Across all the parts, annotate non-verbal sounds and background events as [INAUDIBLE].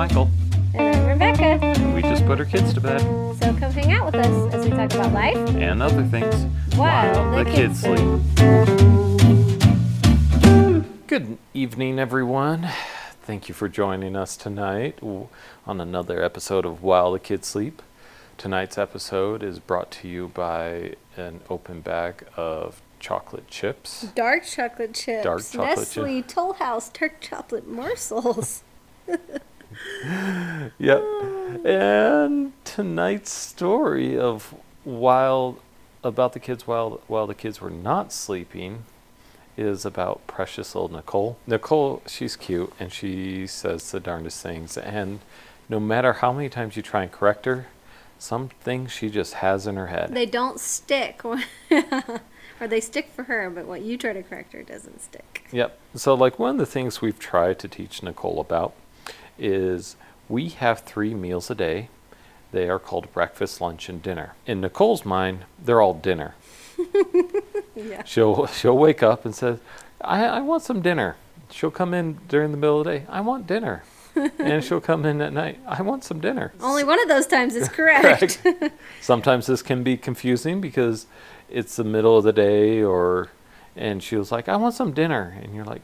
Michael. And I'm Rebecca. And we just put our kids to bed. So come hang out with us as we talk about life and other things while, the, kids, sleep. Good evening, everyone. Thank you for joining us tonight on another episode of While the Kids Sleep. Tonight's episode is brought to you by an open bag of chocolate chips. Dark chocolate chips. Dark chocolate Nestle chips. Toll House dark chocolate morsels. [LAUGHS] [LAUGHS] yep. And tonight's story of while about the kids while while the kids were not sleeping is about precious little Nicole. Nicole, she's cute and she says the darndest things and no matter how many times you try and correct her, some things she just has in her head. They don't stick. [LAUGHS] or they stick for her, but what you try to correct her doesn't stick. Yep. So like one of the things we've tried to teach Nicole about is we have three meals a day. They are called breakfast, lunch, and dinner. In Nicole's mind, they're all dinner. [LAUGHS] yeah. She'll she'll wake up and says, I, I want some dinner. She'll come in during the middle of the day, I want dinner. [LAUGHS] and she'll come in at night, I want some dinner. Only one of those times is [LAUGHS] correct. correct. Sometimes this can be confusing because it's the middle of the day or and she was like, I want some dinner and you're like,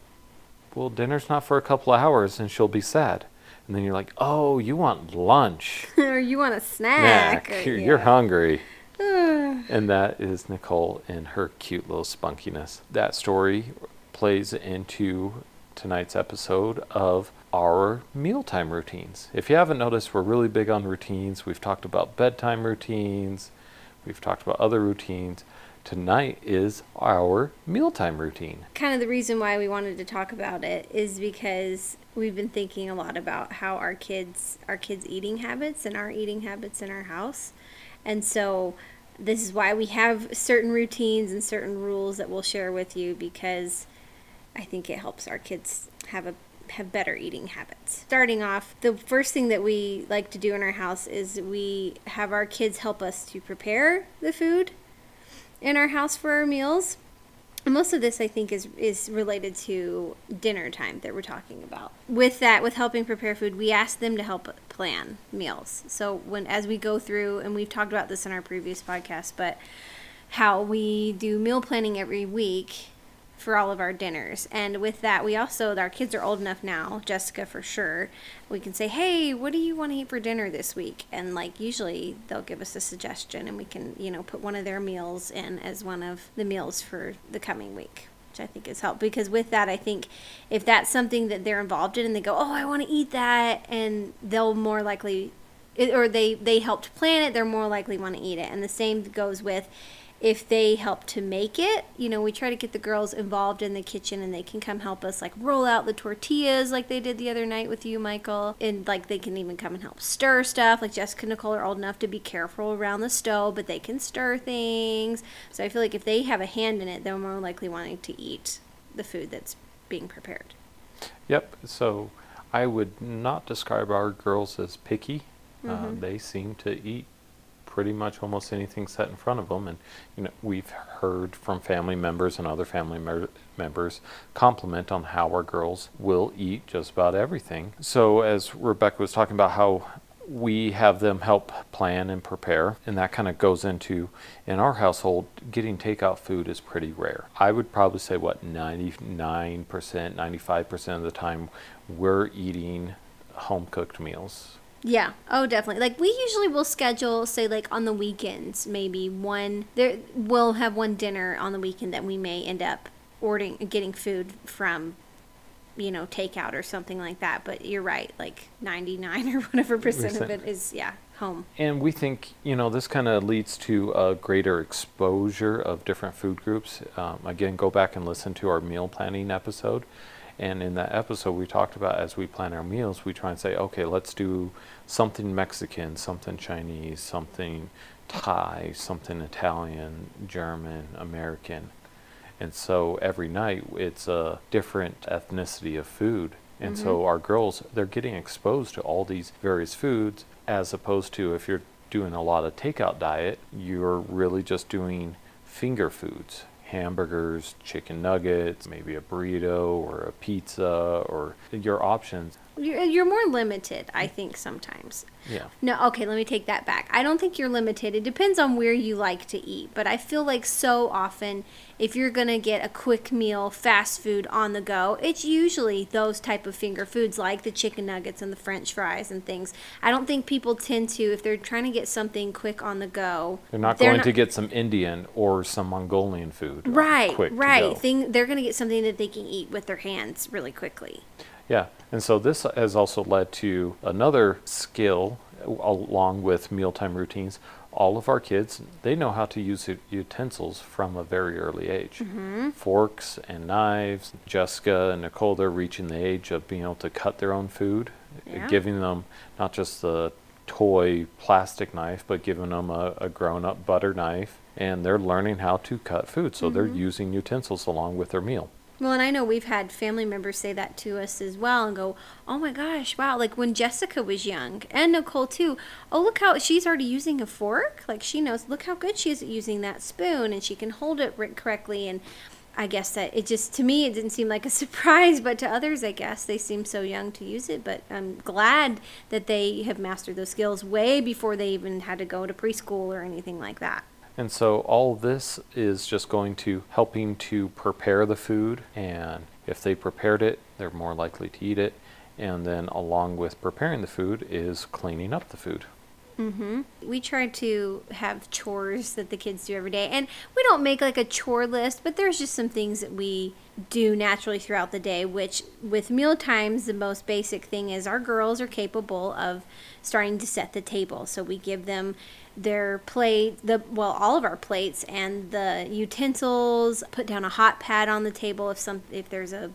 Well, dinner's not for a couple of hours and she'll be sad. And then you're like, oh, you want lunch. [LAUGHS] or you want a snack. Snack. Or, You're, yeah. you're hungry. [SIGHS] and that is Nicole and her cute little spunkiness. That story plays into tonight's episode of our mealtime routines. If you haven't noticed, we're really big on routines. We've talked about bedtime routines, we've talked about other routines. Tonight is our mealtime routine. Kind of the reason why we wanted to talk about it is because we've been thinking a lot about how our kids our kids eating habits and our eating habits in our house. And so this is why we have certain routines and certain rules that we'll share with you because I think it helps our kids have a have better eating habits. Starting off, the first thing that we like to do in our house is we have our kids help us to prepare the food in our house for our meals. Most of this, I think, is is related to dinner time that we're talking about. With that, with helping prepare food, we ask them to help plan meals. So when as we go through, and we've talked about this in our previous podcast, but how we do meal planning every week for all of our dinners. And with that, we also, our kids are old enough now, Jessica for sure, we can say, hey, what do you want to eat for dinner this week? And like usually they'll give us a suggestion and we can, you know, put one of their meals in as one of the meals for the coming week. Which I think is helpful because with that, I think if that's something that they're involved in and they go, oh, I want to eat that, and they'll more likely, or they they helped plan it, they're more likely want to eat it. And the same goes with if they help to make it, you know, we try to get the girls involved in the kitchen and they can come help us like roll out the tortillas like they did the other night with you, Michael. And like they can even come and help stir stuff. Like Jessica and Nicole are old enough to be careful around the stove, but they can stir things. So I feel like if they have a hand in it, they're more likely wanting to eat the food that's being prepared. Yep. So I would not describe our girls as picky. Uh, Mm-hmm. They seem to eat pretty much almost anything set in front of them and you know we've heard from family members and other family mer- members compliment on how our girls will eat just about everything. So as rebecca was talking about how we have them help plan and prepare and that kind of goes into in our household getting takeout food is pretty rare. I would probably say what 99% 95% of the time we're eating home cooked meals Yeah. Oh, definitely. Like we usually will schedule, say, like on the weekends, maybe one. There, we'll have one dinner on the weekend that we may end up ordering, getting food from, you know, takeout or something like that. But you're right. Like ninety nine [LAUGHS] or whatever percent of it is, yeah, home. And we think, you know, this kind of leads to a greater exposure of different food groups. Um, again, go back and listen to our meal planning episode. And in that episode, we talked about as we plan our meals, we try and say, okay, let's do something Mexican, something Chinese, something Thai, something Italian, German, American. And so every night it's a different ethnicity of food. And so mm-hmm. our girls, they're getting exposed to all these various foods as opposed to if you're doing a lot of takeout diet, you're really just doing finger foods. Hamburgers, chicken nuggets, maybe a burrito or a pizza or your options. You're, you're more limited, I think, sometimes. Yeah. No, okay, let me take that back. I don't think you're limited. It depends on where you like to eat, but I feel like so often if you're going to get a quick meal, fast food on the go, it's usually those type of finger foods like the chicken nuggets and the french fries and things. I don't think people tend to if they're trying to get something quick on the go. They're not going to get some Indian or some Mongolian food. uh, Right, right. Thing they're going to get something that they can eat with their hands really quickly. Yeah, and so this has also led to another skill along with mealtime routines. All of our kids, they know how to use utensils from a very early age. Mm-hmm. Forks and knives. Jessica and Nicole, they're reaching the age of being able to cut their own food, Yeah. giving them not just the toy plastic knife, but giving them a, a grown up butter knife. And they're learning how to cut food, so they're mm-hmm. using utensils along with their meal. Well, and I know we've had family members say that to us as well and go, oh my gosh, wow. Like when Jessica was young and Nicole too. Oh, look how she's already using a fork. Like she knows, look how good she is at using that spoon and she can hold it correctly. And I guess that it just, to me, it didn't seem like a [LAUGHS] surprise, but to others, I guess they seem so young to use it. But I'm glad that they have mastered those skills way before they even had to go to preschool or anything like that. And so all this is just going to helping to prepare the food and if they prepared it, they're more likely to eat it. And then along with preparing the food is cleaning up the food. hmm We try to have chores that the kids do every day, and we don't make like a chore list, but there's just some things that we do naturally throughout the day. Which, with meal times, the most basic thing is our girls are capable of starting to set the table. So we give them their plate, the well, all of our plates and the utensils. Put down a hot pad on the table if some if there's a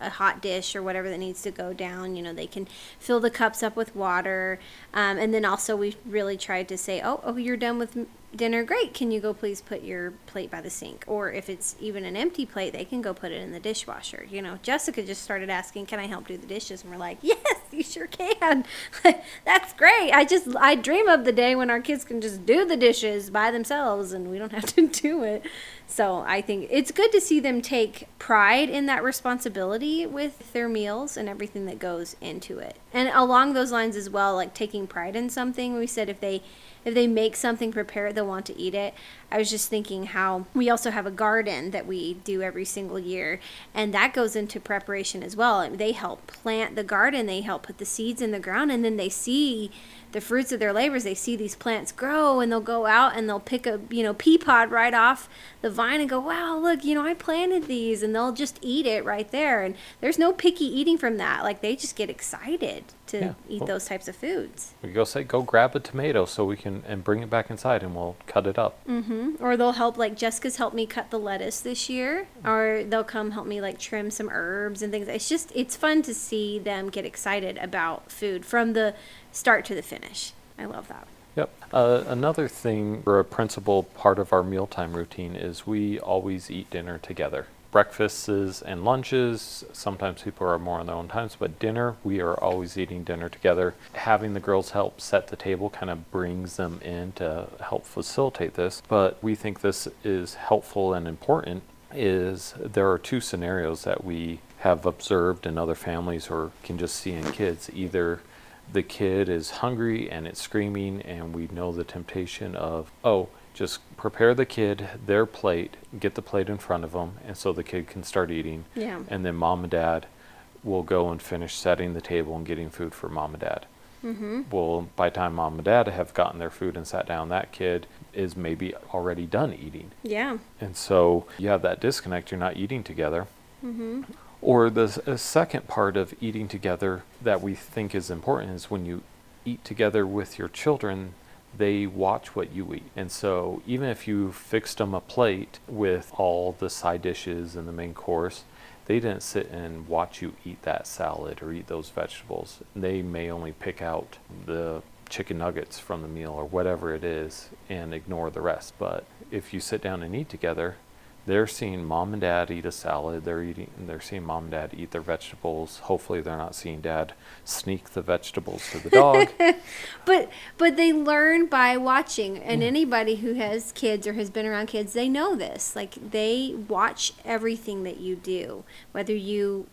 a hot dish or whatever that needs to go down. You know, they can fill the cups up with water. Um, and then also, we really tried to say, oh, oh, you're done with dinner. Great. Can you go please put your plate by the sink? Or if it's even an empty plate, they can go put it in the dishwasher. You know, Jessica just started asking, can I help do the dishes? And we're like, yes, [LAUGHS] you sure can. [LAUGHS] That's great. I just, I dream of the day when our kids can just do the dishes by themselves and we don't [LAUGHS] have to do it. So I think it's good to see them take pride in that responsibility with their meals and everything that goes into it. And along those lines as well, like taking pride in something, we said if they if they make something prepare it, they'll want to eat it. I was just thinking how we also have a garden that we do every single year, and that goes into preparation as well. They help plant the garden, they help put the seeds in the ground, and then they see the fruits of their labors. They see these plants grow, and they'll go out and they'll pick a you know pea pod right off the vine and go, "Wow, look, you know I planted these," and they'll just eat it right there. And there's no picky eating from that. Like they just get excited to Yeah. eat Well- those types of foods. We go say, go grab a tomato so we can and bring it back inside and we'll cut it up. Mm-hmm. Or they'll help, like Jessica's helped me cut the lettuce this year, or they'll come help me like trim some herbs and things. It's just it's fun to see them get excited about food from the start to the finish. I love that. Yep. Uh, another thing, or a principal part of our mealtime routine, is we always eat dinner together. Breakfasts and lunches, sometimes people are more on their own times, but dinner, we are always eating dinner together. Having the girls help set the table kind of brings them in to help facilitate this. But we think this is helpful and important is there are two scenarios that we have observed in other families or can just see in kids. Either the kid is hungry and it's screaming and we know the temptation of oh just prepare the kid their plate get the plate in front of them and so the kid can start eating Yeah. and then mom and dad will go and finish setting the table and getting food for mom and dad Mm-hmm. well by the time mom and dad have gotten their food and sat down that kid is maybe already done eating Yeah. and so you have that disconnect you're not eating together Mm-hmm. or the second part of eating together that we think is important is when you eat together with your children, they watch what you eat. And so even if you fixed them a plate with all the side dishes and the main course, they didn't sit and watch you eat that salad or eat those vegetables. They may only pick out the chicken nuggets from the meal or whatever it is and ignore the rest. But if you sit down and eat together, they're seeing mom and dad eat a salad. They're eating. They're seeing mom and dad eat their vegetables. Hopefully, they're not seeing dad sneak the vegetables to the dog. [LAUGHS] but but they learn by watching and mm. anybody who has kids or has been around kids they know this like they watch everything that you do whether you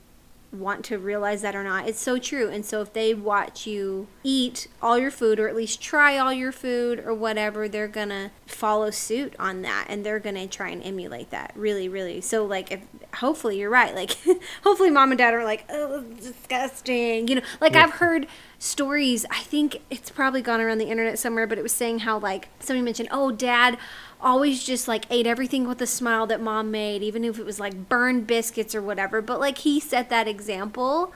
want to realize that or not. It's so true. And so if they watch you eat all your food or at least try all your food or whatever they're gonna follow suit on that and they're gonna try and emulate that. Really really. So like if hopefully you're right. Like [LAUGHS] hopefully mom and dad are like oh disgusting you know? Like Yeah. i've heard stories i think it's probably gone around the internet somewhere but it was saying how like somebody mentioned oh dad always just like ate everything with a smile that mom made even if it was like burned biscuits or whatever. But like he set that example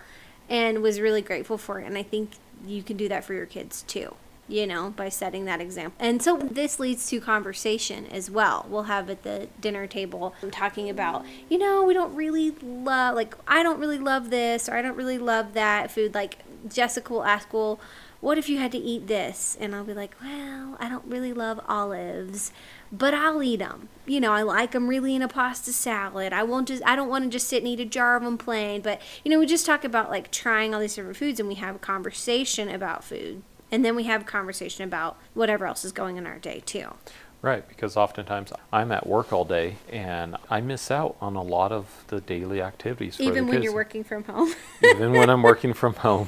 and was really grateful for it. And i think you can do that for your kids too you know by setting that example. And so this leads to conversation as well. We'll have at the dinner table talking about you know we don't really love like i don't really love this or i don't really love that food. Like jessica will ask well what if you had to eat this? And i'll be like well i don't really love olives but i'll eat them you know i like them really in a pasta salad. I won't just i don't want to just sit and eat a jar of them plain but you know we just talk about like trying all these different foods and we have a conversation about food. And then we have a conversation about whatever else is going in our day too. Right, because oftentimes I'm at work all day and I miss out on a lot of the daily activities for even when kids. you're working from home. Even when I'm working from home,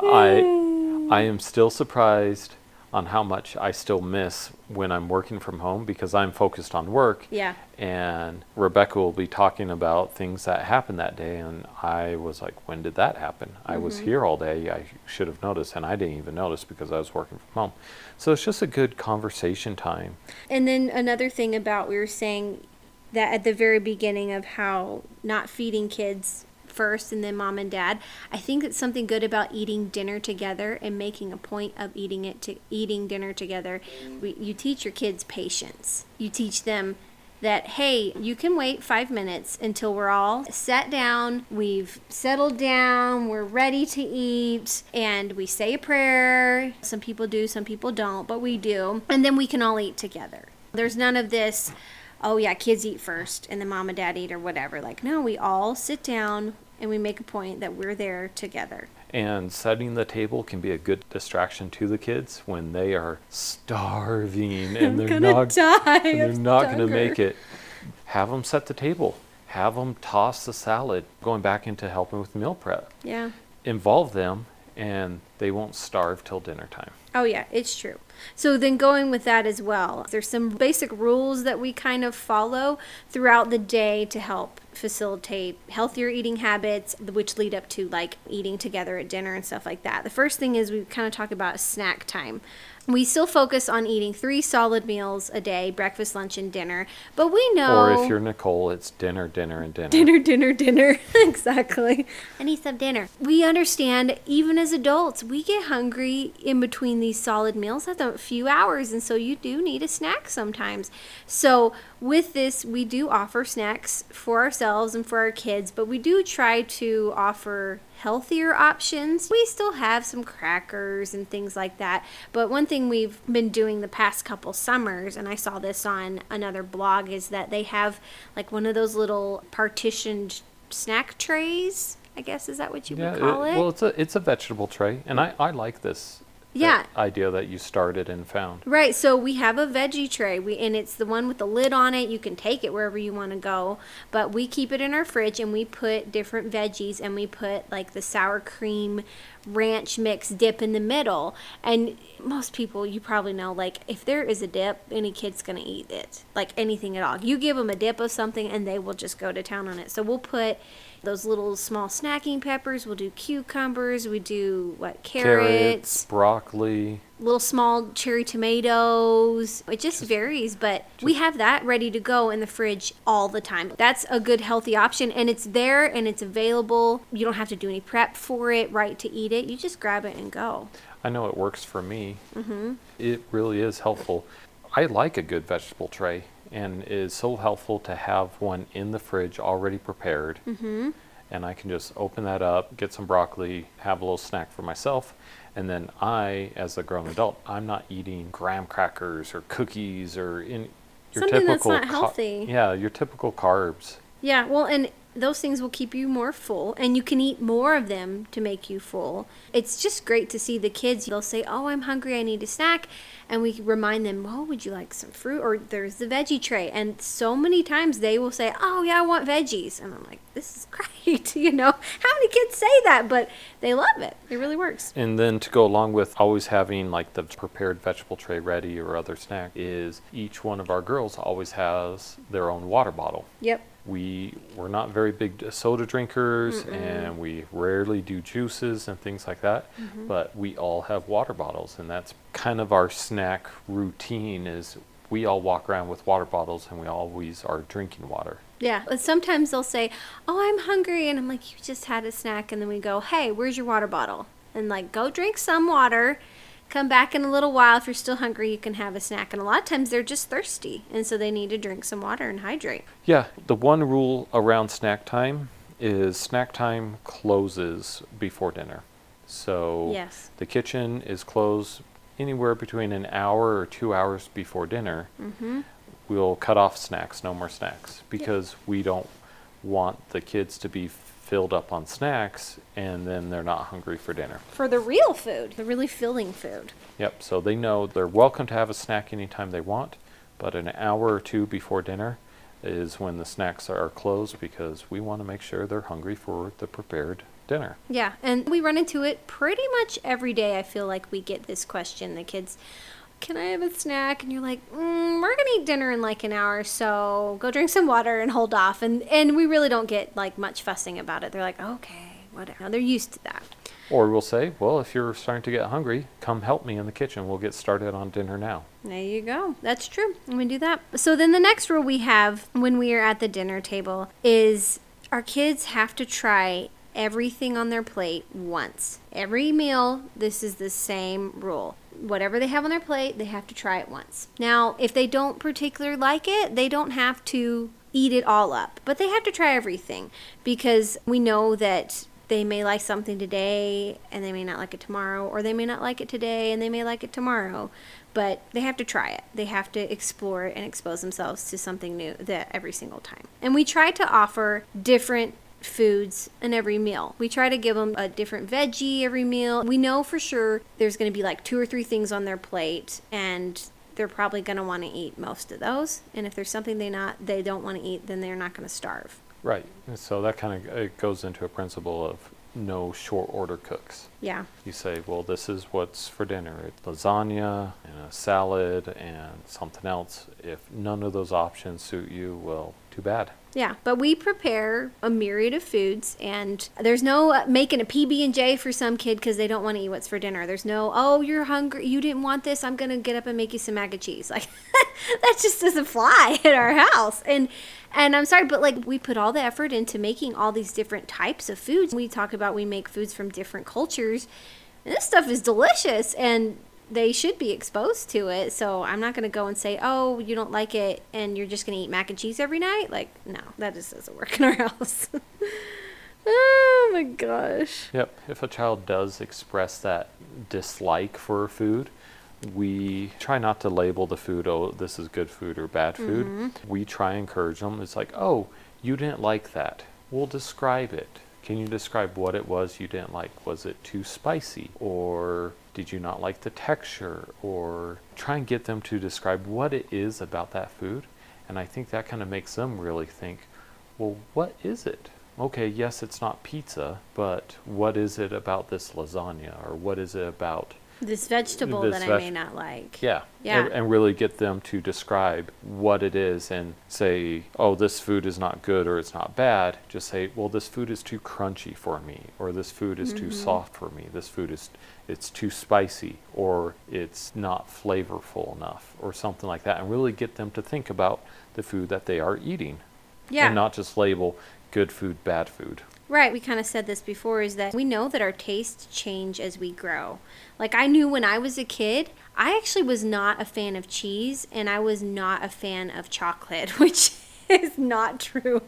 I [LAUGHS] I am still surprised on how much I still miss when I'm working from home because I'm focused on work. yeah And Rebecca will be talking about things that happened that day, and I was like, "When did that happen? I was mm-hmm. here all day. I should have noticed, and I didn't even notice because I was working from home." So it's just a good conversation time. And then another thing about we were saying that at the very beginning of how not feeding kids first and then mom and dad. I think it's something good about eating dinner together and making a point of eating it to eating dinner together. We, you teach your kids patience. You teach them that hey, you can wait 5 minutes until we're all sat down, we've settled down, we're ready to eat, and we say a prayer. Some people do, some people don't, but we do. And then we can all eat together. There's none of this oh yeah, kids eat first and then mom and dad eat or whatever. Like, no, we all sit down and we make a point that we're there together. And setting the table can be a good distraction to the kids when they are starving and they're not die and they're not going to make it. Have them set the table. Have them toss the salad. Going back into helping with meal prep. Yeah. Involve them, and they won't starve till dinner time. Oh yeah, it's true. So then going with that as well, there's some basic rules that we kind of follow throughout the day to help facilitate healthier eating habits which lead up to like eating together at dinner and stuff like that. The first thing is we kind of talk about snack time. We still focus on eating 3 solid meals a day, breakfast, lunch and dinner, but we know Or if you're Nicole, it's dinner, dinner, and dinner. dinner, dinner, dinner. [LAUGHS] exactly. I need some dinner. We understand, even as adults, we get hungry in between these solid meals after a few hours, and so you do need a snack sometimes. So, with this, we do offer snacks for ourselves and for our kids, but we do try to offer healthier options. We still have some crackers and things like that. But one thing we've been doing the past couple summers, and I saw this on another blog, is that they have like one of those little partitioned snack trays. I guess is that what you yeah, would call it? Yeah, well, it's a it's a vegetable tray, and I I like this. Yeah. idea that you started and found. Right, so we have a veggie tray, we and it's the one with the lid on it. You can take it wherever you want to go, but we keep it in our fridge and we put different veggies and we put like the sour cream ranch mix dip in the middle. And most people, you probably know, like if there is a dip, any kid's gonna eat it, like anything at all. You give them a dip of something and they will just go to town on it. So we'll put those little small snacking peppers. We'll do cucumbers. We do what carrots broccoli. little small cherry tomatoes. It just varies, but we have that ready to go in the fridge all the time. That's a good healthy option and it's there and it's available. You don't have to do any prep for it, right to eat it. You just grab it and go. I know it works for me. Mm-hmm. It really is helpful. I like a good vegetable tray, and it is so helpful to have one in the fridge already prepared. Mm-hmm. And I can just open that up, get some broccoli, have a little snack for myself, and then I, as a grown adult, I'm not eating graham crackers or cookies or in. Something that's not ca- yeah, your typical carbs. Yeah, well, and those things will keep you more full, and you can eat more of them to make you full. It's just great to see the kids. They'll say, Oh, I'm hungry, I need a snack. And we remind them, Oh, would you like some fruit? Or there's the veggie tray. And so many times they will say, Oh, yeah, I want veggies. And I'm like, This is [LAUGHS] great. you know, how many kids say that? But they love it. It really works. And then to go along with always having like the prepared vegetable tray ready or other snack is each one of our girls always has their own water bottle. Yep. We we're not very big soda drinkers and we rarely do juices and things like that mm-hmm. but we all have water bottles and that's kind of our snack routine is we all walk around with water bottles and we always are drinking water Yeah. Sometimes they'll say, Oh, I'm hungry. And I'm like, You just had a snack. And then we go, Hey, where's your water bottle? And like, go drink some water. Come back in a little while. If you're still hungry, you can have a snack. And a lot of times they're just thirsty. And so they need to drink some water and hydrate. yeah the one rule around snack time is snack time closes before dinner so Yes. the kitchen is closed anywhere between an hour or two hours before dinner Mm-hmm. we'll cut off snacks, no more snacks, because we don't want the kids to be filled up on snacks and then they're not hungry for dinner. For the real food, the really filling food. Yep, so they know they're welcome to have a snack anytime they want, but an hour or two before dinner is when the snacks are closed because we want to make sure they're hungry for the prepared dinner. Yeah, and we run into it pretty much every day. I feel like we get this question. The kids, can I have a snack? And you're like, mm, we're gonna eat dinner in like an hour, so go drink some water and hold off. And and we really don't get like much fussing about it. They're like, okay, whatever. Now, they're used to that. Or we'll say, well, if you're starting to get hungry, come help me in the kitchen. We'll get started on dinner now. There you go. That's true. We do that. So then the next rule we have when we are at the dinner table is our kids have to try everything on their plate once. Every meal, this is the same rule. Whatever they have on their plate, they have to try it once. Now, if they don't particularly like it, they don't have to eat it all up, but they have to try everything because we know that they may like something today and they may not like it tomorrow, or they may not like it today and they may like it tomorrow. But they have to try it. They have to explore it and expose themselves to something new that every single time. And we try to offer different foods in every meal. We try to give them a different veggie every meal. We know for sure there's going to be like two or three things on their plate and they're probably going to want to eat most of those. And if there's something they not they don't want to eat, then they're not going to starve. Right. So that kind of it goes into a principle of no short order cooks. Yeah. You say, well, this is what's for dinner. It's lasagna and a salad and something else. If none of those options suit you, well, too bad. Yeah, but we prepare a myriad of foods, and there's no uh, making a PB and J for some kid because they don't want to eat what's for dinner. There's no, oh, you're hungry, you didn't want this. I'm gonna get up and make you some mac and cheese. [LAUGHS] Like that just doesn't fly at our house. And and I'm sorry, but like we put all the effort into making all these different types of foods. We talk about we make foods from different cultures, and this stuff is delicious and they should be exposed to it. So I'm not going to go and say, oh, you don't like it and you're just going to eat mac and cheese every night. Like, no, that just doesn't work in our [LAUGHS] house. [LAUGHS] oh my gosh. Yep. If a child does express that dislike for food, we try not to label the food, oh, this is good food or bad food. Mm-hmm. We try and encourage them. It's like, oh, you didn't like that. We'll describe it. Can you describe what it was you didn't like? Was it too spicy? Or did you not like the texture? Or try and get them to describe what it is about that food. And I think that kind of makes them really think, well, what is it? Okay, yes, it's not pizza, but what is it about this lasagna? Or what is it about This vegetable This that I may not like. yeah. Yeah. And, and really get them to describe what it is and say, oh, this food is not good or it's not bad. Just say, well, this food is too crunchy for me, or this food is too mm-hmm. soft for me. This food is it's too spicy or it's not flavorful enough or something like that and really get them to think about the food that they are eating Yeah. and not just label good food bad food. Right, we kind of said this before is that we know that our tastes change as we grow. Like I knew when I was a kid, I actually was not a fan of cheese and I was not a fan of chocolate, [LAUGHS] which is not true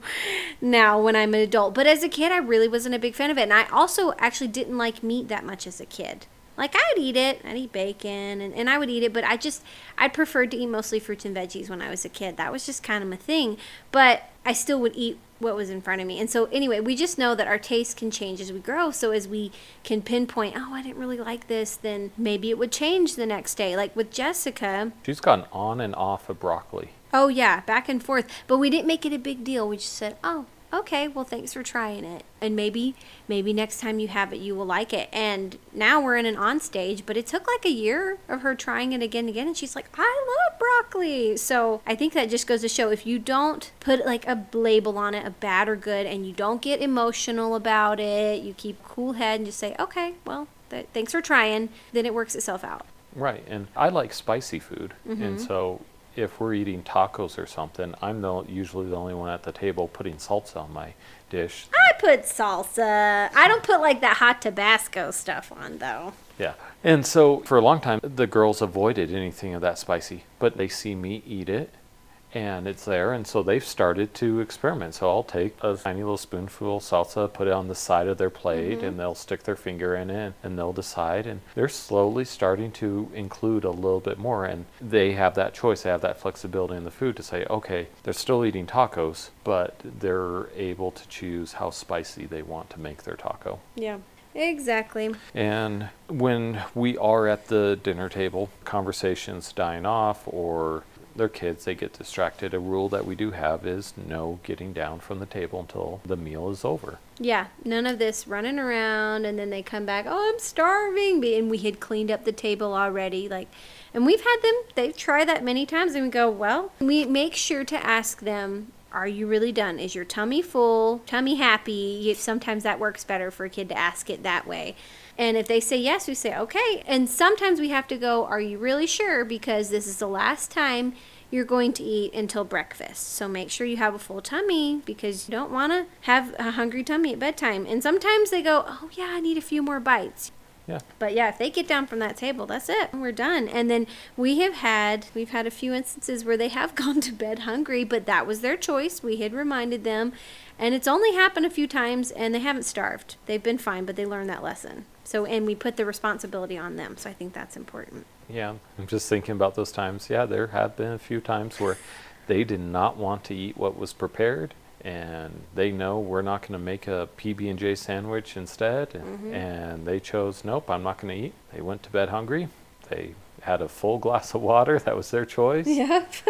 now when I'm an adult. But as a kid, I really wasn't a big fan of it. And I also actually didn't like meat that much as a kid. Like I'd eat it, I'd eat bacon, and, and I would eat it, but I just I preferred to eat mostly fruits and veggies when I was a kid. That was just kind of my thing. But I still would eat what was in front of me. And so anyway, we just know that our taste can change as we grow. So as we can pinpoint, oh, I didn't really like this, then maybe it would change the next day. Like with Jessica, She's gone on and off of broccoli. oh yeah, back and forth. But we didn't make it a big deal. We just said, oh, okay, well thanks for trying it. And maybe maybe next time you have it you will like it. And now we're in an on stage, but it took like a year of her trying it again and again and she's like, I love broccoli. So I think that just goes to show if you don't put like a label on it, a bad or good, and you don't get emotional about it, you keep cool head and just say, Okay, well, th- thanks for trying, then it works itself out. Right, and I like spicy food, Mm-hmm. and so if we're eating tacos or something, I'm the usually the only one at the table putting salsa on my dish. I put salsa. I don't put like that hot Tabasco stuff on though. Yeah, and so for a long time, the girls avoided anything of that spicy, but they see me eat it, and it's there, and so they've started to experiment. So I'll take a tiny little spoonful of salsa, put it on the side of their plate, mm-hmm. and they'll stick their finger in it, and they'll decide. And they're slowly starting to include a little bit more, and they have that choice. They have that flexibility in the food to say, okay, they're still eating tacos, but they're able to choose how spicy they want to make their taco. Yeah. Exactly. And when we are at the dinner table, conversations dying off or their kids, they get distracted. A rule that we do have is no getting down from the table until the meal is over. Yeah, none of this running around and then they come back, "Oh, I'm starving." And we had cleaned up the table already like and we've had them they've tried that many times and we go, "Well, we make sure to ask them are you really done? Is your tummy full? Tummy happy? Sometimes that works better for a kid to ask it that way. And if they say yes, we say, okay. And sometimes we have to go, are you really sure? Because this is the last time you're going to eat until breakfast. So make sure you have a full tummy because you don't want to have a hungry tummy at bedtime. And sometimes they go, oh, yeah, I need a few more bites. Yeah. But yeah, if they get down from that table, that's it. We're done. And then we have had we've had a few instances where they have [LAUGHS] gone to bed hungry, but that was their choice. We had reminded them, and it's only happened a few times and they haven't starved. They've been fine, but they learned that lesson. So and we put the responsibility on them. So I think that's important. Yeah, I'm just thinking about those times. Yeah, there have been a few times where they did not want to eat what was prepared and they know we're not going to make a PB&J sandwich instead and, and they chose nope, I'm not going to eat. They went to bed hungry. They had a full [LAUGHS] glass of water. That was their choice. Yep. [LAUGHS]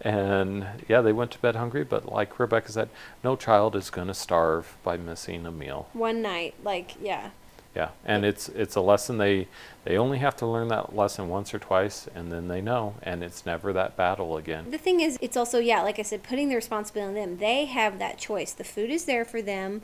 And yeah, they went to bed hungry, but like Rebecca said, no child is going to starve by missing a meal. One night, like yeah. Yeah, and it's it's a lesson they they only have to learn that lesson once or twice, and then they know, and it's never that battle again. The thing is, it's also, yeah, like I said, putting the responsibility on them. They have that choice. The food is there for them.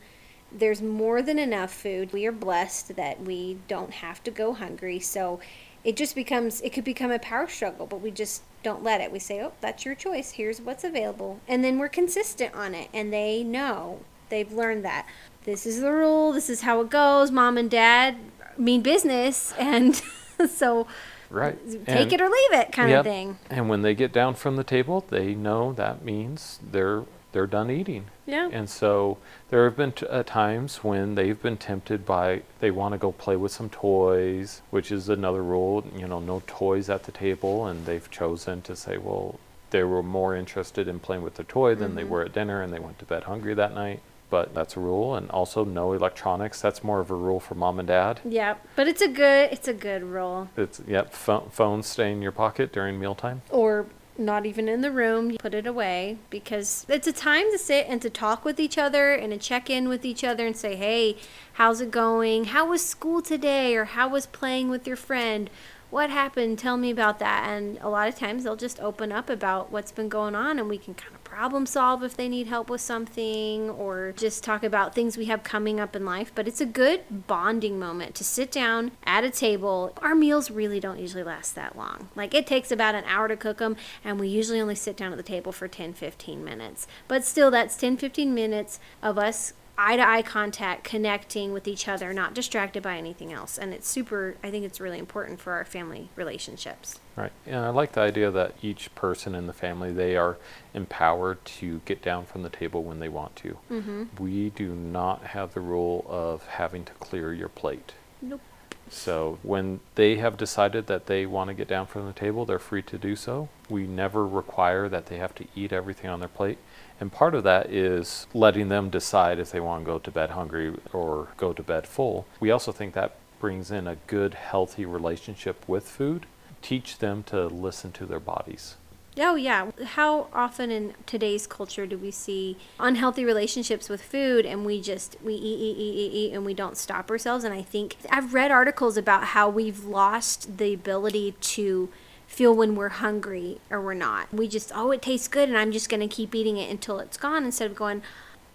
There's more than enough food. We are blessed that we don't have to go hungry. So it just becomes, it could become a power struggle, but we just don't let it. We say, oh, that's your choice. Here's what's available. And then we're consistent on it. And they know, they've learned that. This is the rule. This is how it goes. Mom and dad mean business. And [LAUGHS] so Right. take it or leave it kind Yep. of thing. And when they get down from the table, they know that means they're they're done eating. Yeah. And so there have been t- uh, times when they've been tempted by they want to go play with some toys, which is another rule. You know, no toys at the table, and they've chosen to say, well, they were more interested in playing with the toy than they were at dinner, and they went to bed hungry that night. But that's a rule, and also no electronics. That's more of a rule for mom and dad. Yeah, but it's a good it's a good rule. It's yep, pho- phones stay in your pocket during mealtime. Or not even in the room, you put it away because it's a time to sit and to talk with each other and to check in with each other and say, "Hey, how's it going? How was school today?" or "How was playing with your friend?" What happened? Tell me about that. And a lot of times they'll just open up about what's been going on and we can kind of problem solve if they need help with something or just talk about things we have coming up in life. But it's a good bonding moment to sit down at a table. Our meals really don't usually last that long. Like it takes about an hour to cook them, and we usually only sit down at the table for 10 15 minutes. But still, that's 10 15 minutes of us eye to eye contact, connecting with each other, not distracted by anything else. And it's super, I think it's really important for our family relationships. Right. And I like the idea that each person in the family they are empowered to get down from the table when they want to. Mm-hmm. We do not have the rule of having to clear your plate. Nope. So when they have decided that they want to get down from the table, they're free to do so. We never require that they have to eat everything on their plate. And part of that is letting them decide if they want to go to bed hungry or go to bed full. We also think that brings in a good, healthy relationship with food. Teach them to listen to their bodies. Oh yeah. How often in today's culture do we see unhealthy relationships with food and we just we eat eat eat eat, eat and we don't stop ourselves and I think I've read articles about how we've lost the ability to feel when we're hungry or we're not. We just oh it tastes good and I'm just going to keep eating it until it's gone instead of going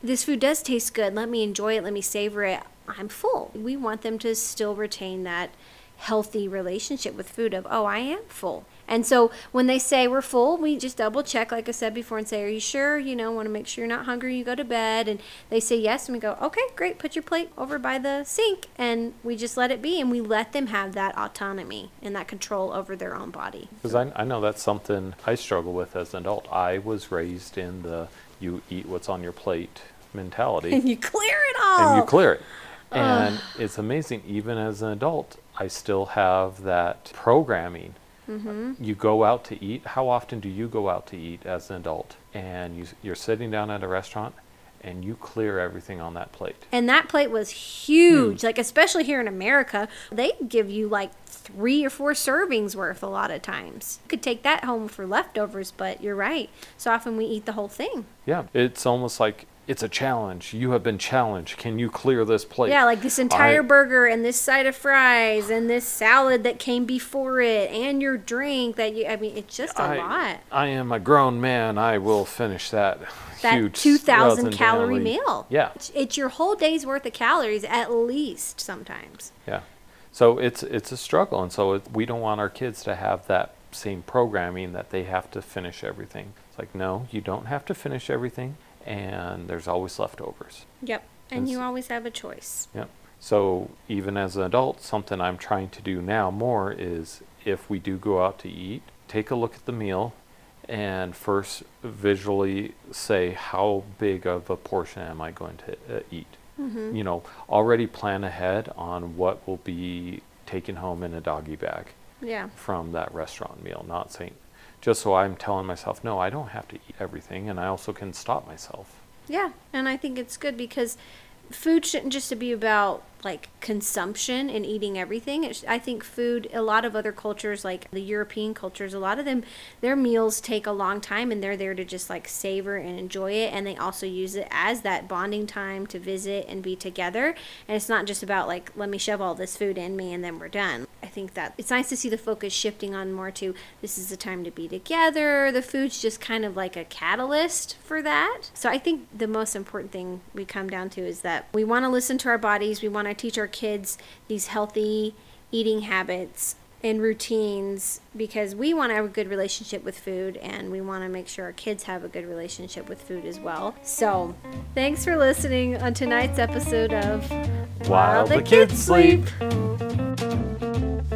this food does taste good. Let me enjoy it. Let me savor it. I'm full. We want them to still retain that healthy relationship with food of oh I am full and so when they say we're full, we just double check, like I said before, and say, Are you sure? You know, want to make sure you're not hungry, you go to bed. And they say yes, and we go, Okay, great, put your plate over by the sink. And we just let it be, and we let them have that autonomy and that control over their own body. Because I, I know that's something I struggle with as an adult. I was raised in the you eat what's on your plate mentality. And [LAUGHS] you clear it all. and you clear it. And it's amazing, even as an adult, I still have that programming Mm-hmm. you go out to eat. How often do you go out to eat as an adult? And you, you're sitting down at a restaurant and you clear everything on that plate. And that plate was huge. Like, especially here in America, they give you like three or four servings worth a lot of times. You could take that home for leftovers, but you're right. So often we eat the whole thing. Yeah, it's almost like it's a challenge. You have been challenged. Can you clear this plate? Yeah, like this entire I- burger and this side of fries and this salad that came before it and your drink that you, I mean, it's just a I, lot. I am a grown man. I will finish that, That huge 2,000 calorie daily- meal. Yeah, It's, it's your whole day's worth of calories at least sometimes. yeah. So it's it's a struggle, and so it, we don't want our kids to have that same programming that they have to finish everything. It's like no, you don't have to finish everything, and there's always leftovers. Yep. And It's- you always have a choice. Yep. So even as an adult, something I'm trying to do now more is if we do go out to eat, take a look at the meal and first visually say how big of a portion am I going to uh, eat. Mm-hmm. You know, already plan ahead on what will be taken home in a doggy bag Yeah. from that restaurant meal, not saying just so I'm telling myself, no, I don't have to eat everything and I also can stop myself. Yeah, and I think it's good because food shouldn't just be about like consumption and eating everything. I think food, a lot of other cultures, like the European cultures, a lot of them, their meals take a long time and they're there to just like savor and enjoy it. And they also use it as that bonding time to visit and be together. And it's not just about like, let me shove all this food in me and then we're done. Think that it's nice to see the focus shifting on more to this is the time to be together. The food's just kind of like a catalyst for that. So I think the most important thing we come down to is that we want to listen to our bodies. We want to teach our kids these healthy eating habits and routines because we want to have a good relationship with food and we want to make sure our kids have a good relationship with food as well. So, thanks for listening on tonight's episode of While the kids sleep.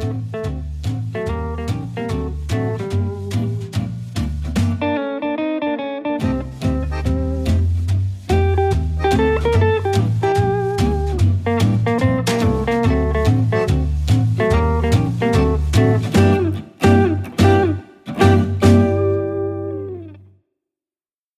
Música